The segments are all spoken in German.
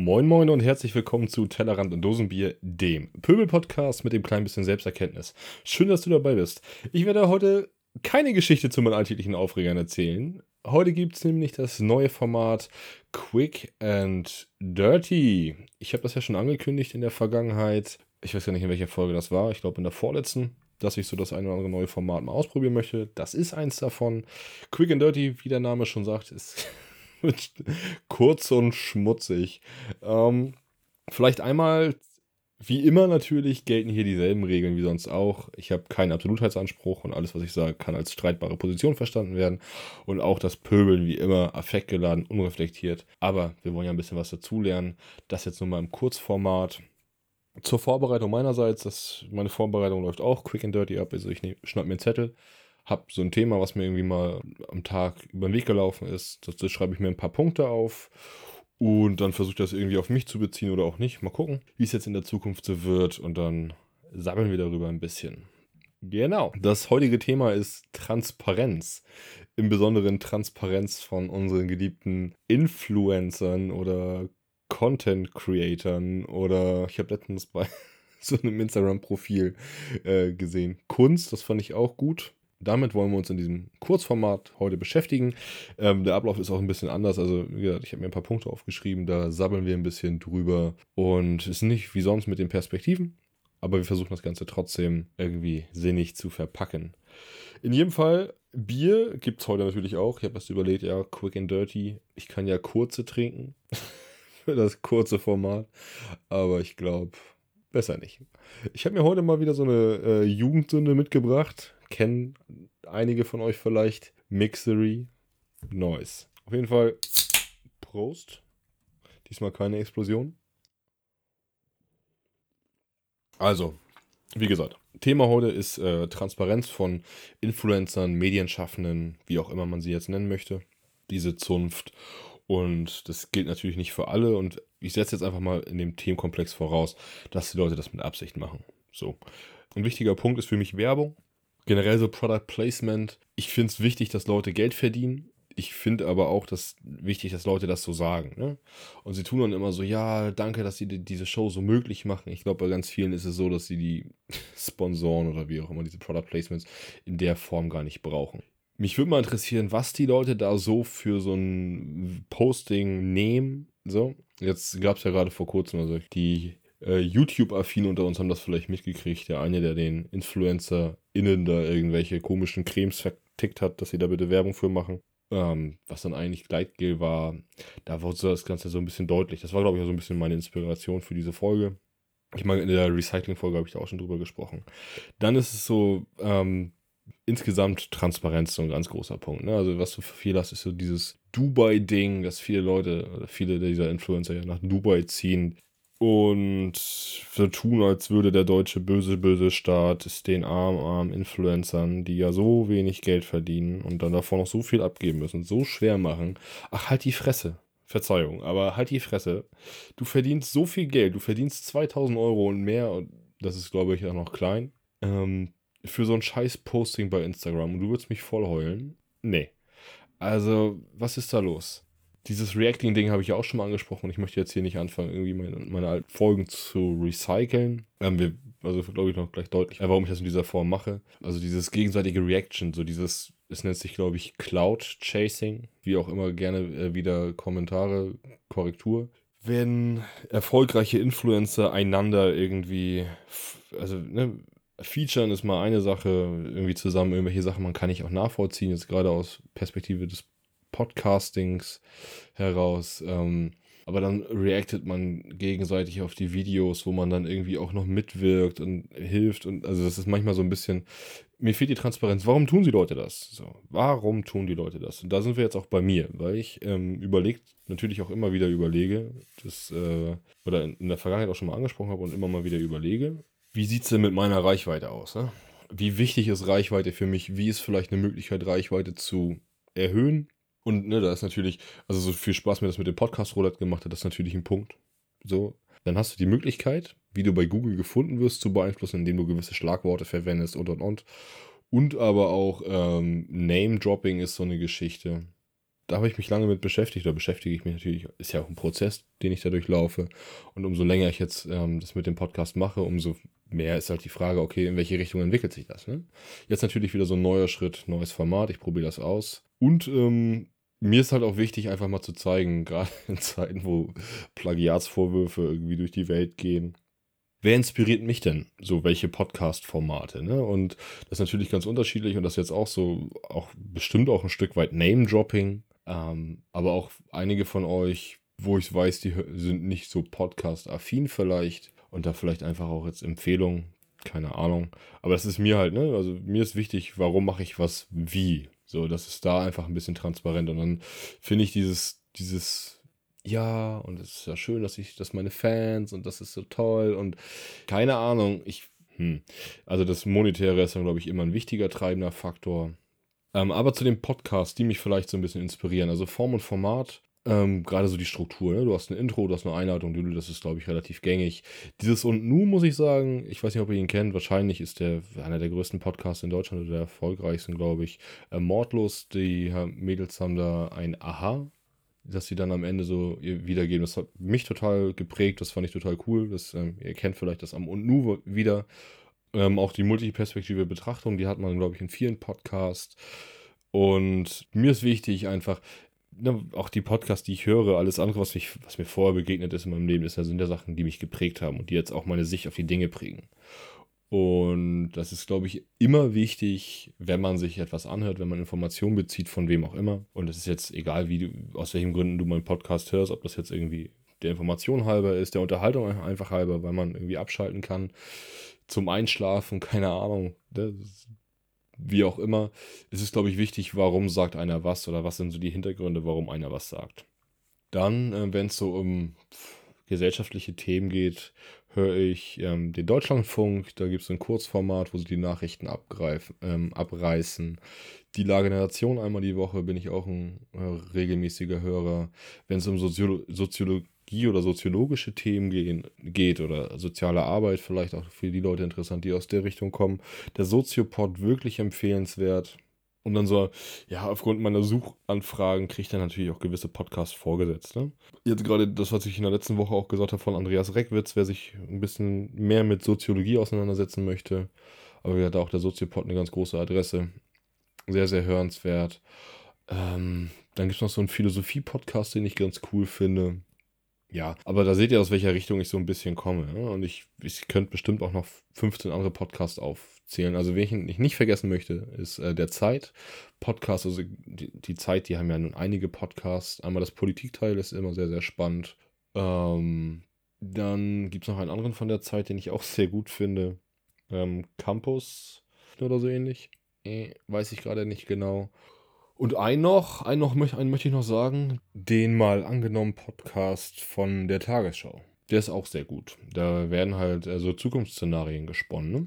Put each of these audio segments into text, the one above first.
Moin Moin und herzlich willkommen zu Tellerrand und Dosenbier, dem Pöbel-Podcast mit dem kleinen bisschen Selbsterkenntnis. Schön, dass du dabei bist. Ich werde heute keine Geschichte zu meinen alltäglichen Aufregern erzählen. Heute gibt es nämlich das neue Format Quick and Dirty. Ich habe das ja schon angekündigt in der Vergangenheit. Ich weiß gar nicht, in welcher Folge das war. Ich glaube, in der vorletzten dass ich so das eine oder andere neue Format mal ausprobieren möchte. Das ist eins davon. Quick and Dirty, wie der Name schon sagt, ist kurz und schmutzig. Ähm, vielleicht einmal, wie immer natürlich, gelten hier dieselben Regeln wie sonst auch. Ich habe keinen Absolutheitsanspruch und alles, was ich sage, kann als streitbare Position verstanden werden. Und auch das Pöbeln, wie immer, affektgeladen, unreflektiert. Aber wir wollen ja ein bisschen was dazulernen. Das jetzt nur mal im Kurzformat. Zur Vorbereitung meinerseits, das, meine Vorbereitung läuft auch quick and dirty ab. Also ich schnapp mir einen Zettel, habe so ein Thema, was mir irgendwie mal am Tag über den Weg gelaufen ist. Das schreibe ich mir ein paar Punkte auf und dann versuche ich das irgendwie auf mich zu beziehen oder auch nicht. Mal gucken, wie es jetzt in der Zukunft so wird und dann sammeln wir darüber ein bisschen. Genau. Das heutige Thema ist Transparenz. Im Besonderen Transparenz von unseren geliebten Influencern oder Content Creatern oder ich habe letztens bei so einem Instagram-Profil äh, gesehen. Kunst, das fand ich auch gut. Damit wollen wir uns in diesem Kurzformat heute beschäftigen. Ähm, der Ablauf ist auch ein bisschen anders. Also, wie gesagt, ich habe mir ein paar Punkte aufgeschrieben, da sabbeln wir ein bisschen drüber. Und es ist nicht wie sonst mit den Perspektiven, aber wir versuchen das Ganze trotzdem irgendwie sinnig zu verpacken. In jedem Fall, Bier gibt es heute natürlich auch. Ich habe erst überlegt, ja, quick and dirty. Ich kann ja kurze trinken. für das kurze Format. Aber ich glaube, besser nicht. Ich habe mir heute mal wieder so eine äh, Jugendsünde mitgebracht. Kennen einige von euch vielleicht. Mixery Noise. Auf jeden Fall Prost. Diesmal keine Explosion. Also, wie gesagt, Thema heute ist äh, Transparenz von Influencern, Medienschaffenden, wie auch immer man sie jetzt nennen möchte. Diese Zunft. Und das gilt natürlich nicht für alle. Und ich setze jetzt einfach mal in dem Themenkomplex voraus, dass die Leute das mit Absicht machen. So. Ein wichtiger Punkt ist für mich Werbung. Generell so Product Placement. Ich finde es wichtig, dass Leute Geld verdienen. Ich finde aber auch dass wichtig, dass Leute das so sagen. Ne? Und sie tun dann immer so, ja, danke, dass sie die, diese Show so möglich machen. Ich glaube, bei ganz vielen ist es so, dass sie die Sponsoren oder wie auch immer diese Product Placements in der Form gar nicht brauchen. Mich würde mal interessieren, was die Leute da so für so ein Posting nehmen. So, jetzt gab es ja gerade vor kurzem, also die äh, YouTube-Affinen unter uns haben das vielleicht mitgekriegt. Der eine, der den InfluencerInnen da irgendwelche komischen Cremes vertickt hat, dass sie da bitte Werbung für machen. Ähm, was dann eigentlich Gleitgel war, da wurde das Ganze so ein bisschen deutlich. Das war, glaube ich, auch so ein bisschen meine Inspiration für diese Folge. Ich meine, in der Recycling-Folge habe ich da auch schon drüber gesprochen. Dann ist es so, ähm, insgesamt Transparenz so ein ganz großer Punkt. Ne? Also was du viel hast, ist so dieses Dubai-Ding, dass viele Leute viele dieser Influencer ja nach Dubai ziehen und so tun, als würde der deutsche böse, böse Staat es den armen, armen Influencern, die ja so wenig Geld verdienen und dann davon noch so viel abgeben müssen, so schwer machen. Ach, halt die Fresse. Verzeihung, aber halt die Fresse. Du verdienst so viel Geld, du verdienst 2000 Euro und mehr, und das ist, glaube ich, auch noch klein. Ähm, für so ein scheiß Posting bei Instagram und du würdest mich voll heulen? Nee. Also, was ist da los? Dieses Reacting-Ding habe ich ja auch schon mal angesprochen. Ich möchte jetzt hier nicht anfangen, irgendwie meine, meine alten Folgen zu recyceln. Ähm, wir, also, glaube ich, noch gleich deutlich, warum ich das in dieser Form mache. Also, dieses gegenseitige Reaction, so dieses, es nennt sich, glaube ich, Cloud Chasing, wie auch immer gerne äh, wieder Kommentare, Korrektur. Wenn erfolgreiche Influencer einander irgendwie, also, ne, Featuren ist mal eine Sache, irgendwie zusammen irgendwelche Sachen, man kann ich auch nachvollziehen, jetzt gerade aus Perspektive des Podcastings heraus. Ähm, aber dann reactet man gegenseitig auf die Videos, wo man dann irgendwie auch noch mitwirkt und hilft. Und also das ist manchmal so ein bisschen, mir fehlt die Transparenz. Warum tun die Leute das? So, warum tun die Leute das? Und da sind wir jetzt auch bei mir, weil ich ähm, überlegt, natürlich auch immer wieder überlege, das, äh, oder in, in der Vergangenheit auch schon mal angesprochen habe und immer mal wieder überlege, wie sieht es denn mit meiner Reichweite aus? Ne? Wie wichtig ist Reichweite für mich? Wie ist vielleicht eine Möglichkeit, Reichweite zu erhöhen? Und ne, da ist natürlich, also so viel Spaß mir das mit dem Podcast-Roulette gemacht hat, das ist natürlich ein Punkt. So, dann hast du die Möglichkeit, wie du bei Google gefunden wirst, zu beeinflussen, indem du gewisse Schlagworte verwendest und und und. Und aber auch ähm, Name-Dropping ist so eine Geschichte. da habe ich mich lange mit beschäftigt, da beschäftige ich mich natürlich, ist ja auch ein Prozess, den ich dadurch laufe. Und umso länger ich jetzt ähm, das mit dem Podcast mache, umso mehr ist halt die Frage, okay, in welche Richtung entwickelt sich das? Ne? Jetzt natürlich wieder so ein neuer Schritt, neues Format, ich probiere das aus. Und ähm, mir ist halt auch wichtig, einfach mal zu zeigen, gerade in Zeiten, wo Plagiatsvorwürfe irgendwie durch die Welt gehen. Wer inspiriert mich denn? So, welche Podcast-Formate, ne? Und das ist natürlich ganz unterschiedlich und das jetzt auch so, auch bestimmt auch ein Stück weit Name-Dropping. Ähm, aber auch einige von euch, wo ich weiß, die sind nicht so Podcast-affin vielleicht und da vielleicht einfach auch jetzt Empfehlungen, keine Ahnung. Aber das ist mir halt, ne? Also mir ist wichtig, warum mache ich was wie. So, das ist da einfach ein bisschen transparent. Und dann finde ich dieses, dieses, ja, und es ist ja schön, dass ich, dass meine Fans und das ist so toll und keine Ahnung, ich, hm. Also das Monetäre ist dann, glaube ich, immer ein wichtiger treibender Faktor. Ähm, aber zu den Podcasts, die mich vielleicht so ein bisschen inspirieren. Also Form und Format, ähm, gerade so die Struktur. Ne? Du hast ein Intro, du hast eine Einleitung, das ist, glaube ich, relativ gängig. Dieses und nu muss ich sagen, ich weiß nicht, ob ihr ihn kennt, wahrscheinlich ist der einer der größten Podcasts in Deutschland oder der erfolgreichsten, glaube ich. Äh, Mordlos, die Mädels haben da ein Aha, dass sie dann am Ende so wiedergeben. Das hat mich total geprägt, das fand ich total cool. Das, ähm, ihr kennt vielleicht das am und nu wieder. Ähm, auch die multiperspektive Betrachtung, die hat man, glaube ich, in vielen Podcasts. Und mir ist wichtig einfach, ne, auch die Podcasts, die ich höre, alles andere, was, mich, was mir vorher begegnet ist in meinem Leben, ist, sind ja Sachen, die mich geprägt haben und die jetzt auch meine Sicht auf die Dinge prägen. Und das ist, glaube ich, immer wichtig, wenn man sich etwas anhört, wenn man Informationen bezieht, von wem auch immer. Und es ist jetzt egal, wie du, aus welchen Gründen du meinen Podcast hörst, ob das jetzt irgendwie der Information halber ist, der Unterhaltung einfach halber, weil man irgendwie abschalten kann zum Einschlafen, keine Ahnung. Das wie auch immer, ist es, glaube ich, wichtig, warum sagt einer was oder was sind so die Hintergründe, warum einer was sagt. Dann, äh, wenn es so um gesellschaftliche Themen geht, höre ich ähm, den Deutschlandfunk. Da gibt es ein Kurzformat, wo sie die Nachrichten ähm, abreißen. Die Lage der Nation einmal die Woche bin ich auch ein äh, regelmäßiger Hörer. Wenn es um Soziolo Soziologie oder soziologische Themen gehen, geht oder soziale Arbeit vielleicht auch für die Leute interessant, die aus der Richtung kommen. Der Soziopod wirklich empfehlenswert. Und dann so, ja, aufgrund meiner Suchanfragen kriege ich dann natürlich auch gewisse Podcasts vorgesetzt. Ne? Jetzt gerade das, was ich in der letzten Woche auch gesagt habe von Andreas Reckwitz, wer sich ein bisschen mehr mit Soziologie auseinandersetzen möchte. Aber er hat auch der Soziopod eine ganz große Adresse. Sehr, sehr hörenswert. Ähm, dann gibt es noch so einen Philosophie-Podcast, den ich ganz cool finde. Ja, aber da seht ihr, aus welcher Richtung ich so ein bisschen komme. Und ich, ich könnte bestimmt auch noch 15 andere Podcasts aufzählen. Also, wen ich nicht vergessen möchte, ist äh, der Zeit. Podcast, also die, die, Zeit, die haben ja nun einige Podcasts. Einmal das Politikteil ist immer sehr, sehr spannend. Ähm, dann gibt es noch einen anderen von der Zeit, den ich auch sehr gut finde. Ähm, Campus oder so ähnlich. Äh, weiß ich gerade nicht genau. Und ein noch, ein noch einen möchte ich noch sagen, den mal angenommen Podcast von der Tagesschau. Der ist auch sehr gut. Da werden halt so also Zukunftsszenarien gesponnen. Ne?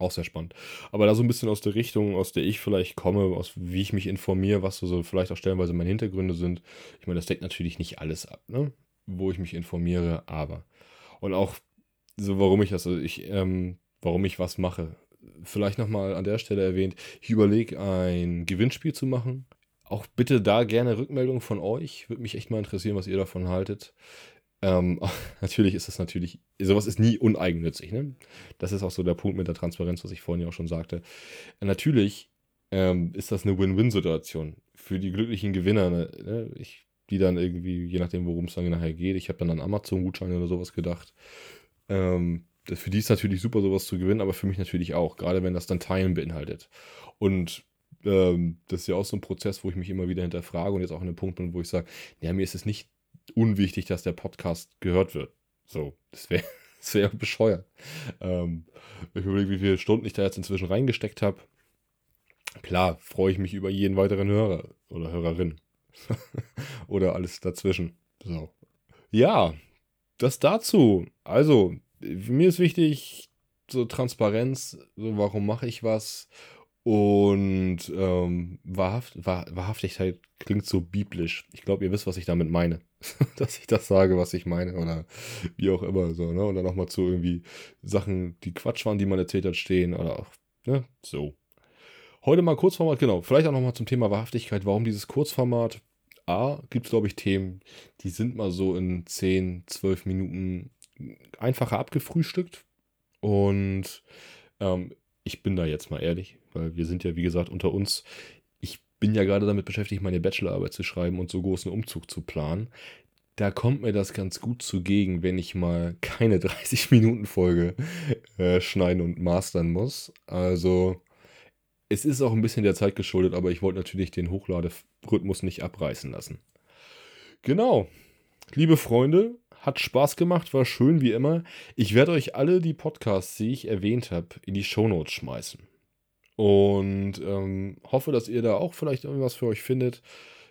Auch sehr spannend. Aber da so ein bisschen aus der Richtung, aus der ich vielleicht komme, aus wie ich mich informiere, was so vielleicht auch stellenweise meine Hintergründe sind. Ich meine, das deckt natürlich nicht alles ab, ne? Wo ich mich informiere, aber. Und auch so, warum ich das, also ich, ähm, warum ich was mache vielleicht nochmal an der Stelle erwähnt, ich überlege ein Gewinnspiel zu machen. Auch bitte da gerne Rückmeldungen von euch. Würde mich echt mal interessieren, was ihr davon haltet. Ähm, natürlich ist das natürlich, sowas ist nie uneigennützig. Ne? Das ist auch so der Punkt mit der Transparenz, was ich vorhin ja auch schon sagte. Natürlich ähm, ist das eine Win-Win-Situation für die glücklichen Gewinner. Ne? ne ich, die dann irgendwie, je nachdem, worum es dann nachher geht, ich habe dann an Amazon-Gutscheine oder sowas gedacht. Ähm, für die ist natürlich super, sowas zu gewinnen, aber für mich natürlich auch, gerade wenn das dann Teilen beinhaltet. Und ähm, das ist ja auch so ein Prozess, wo ich mich immer wieder hinterfrage und jetzt auch an einem Punkt bin, wo ich sage, ja, mir ist es nicht unwichtig, dass der Podcast gehört wird. So, das wäre das wär bescheuert. Ähm, ich überlege, wie viele Stunden ich da jetzt inzwischen reingesteckt habe. Klar, freue ich mich über jeden weiteren Hörer oder Hörerin. oder alles dazwischen. So. Ja, das dazu. Also, mir ist wichtig, so Transparenz, so warum mache ich was und ähm, wahrhaft, wahr, Wahrhaftigkeit klingt so biblisch. Ich glaube, ihr wisst, was ich damit meine. Dass ich das sage, was ich meine oder wie auch immer so, ne? Und dann nochmal zu irgendwie Sachen, die Quatsch waren, die man erzählt hat, stehen oder auch, ne? So. Heute mal Kurzformat, genau. Vielleicht auch nochmal zum Thema Wahrhaftigkeit. Warum dieses Kurzformat? A, gibt es, glaube ich, Themen, die sind mal so in 10, 12 Minuten einfacher abgefrühstückt. Und ähm, ich bin da jetzt mal ehrlich, weil wir sind ja, wie gesagt, unter uns. Ich bin ja gerade damit beschäftigt, meine Bachelorarbeit zu schreiben und so großen Umzug zu planen. Da kommt mir das ganz gut zugegen, wenn ich mal keine 30-Minuten-Folge äh, schneiden und mastern muss. Also, es ist auch ein bisschen der Zeit geschuldet, aber ich wollte natürlich den Hochladerhythmus nicht abreißen lassen. Genau. Liebe Freunde, hat Spaß gemacht, war schön wie immer. Ich werde euch alle die Podcasts, die ich erwähnt habe, in die Shownotes schmeißen. Und ähm, hoffe, dass ihr da auch vielleicht irgendwas für euch findet.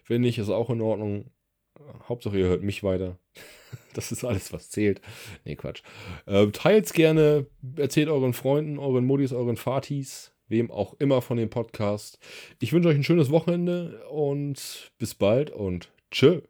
Wenn nicht, ist auch in Ordnung. Hauptsache, ihr hört mich weiter. Das ist alles, was zählt. Nee, Quatsch. Äh, teilt's gerne, erzählt euren Freunden, euren Modis, euren Fatis, wem auch immer von dem Podcast. Ich wünsche euch ein schönes Wochenende und bis bald und tschö.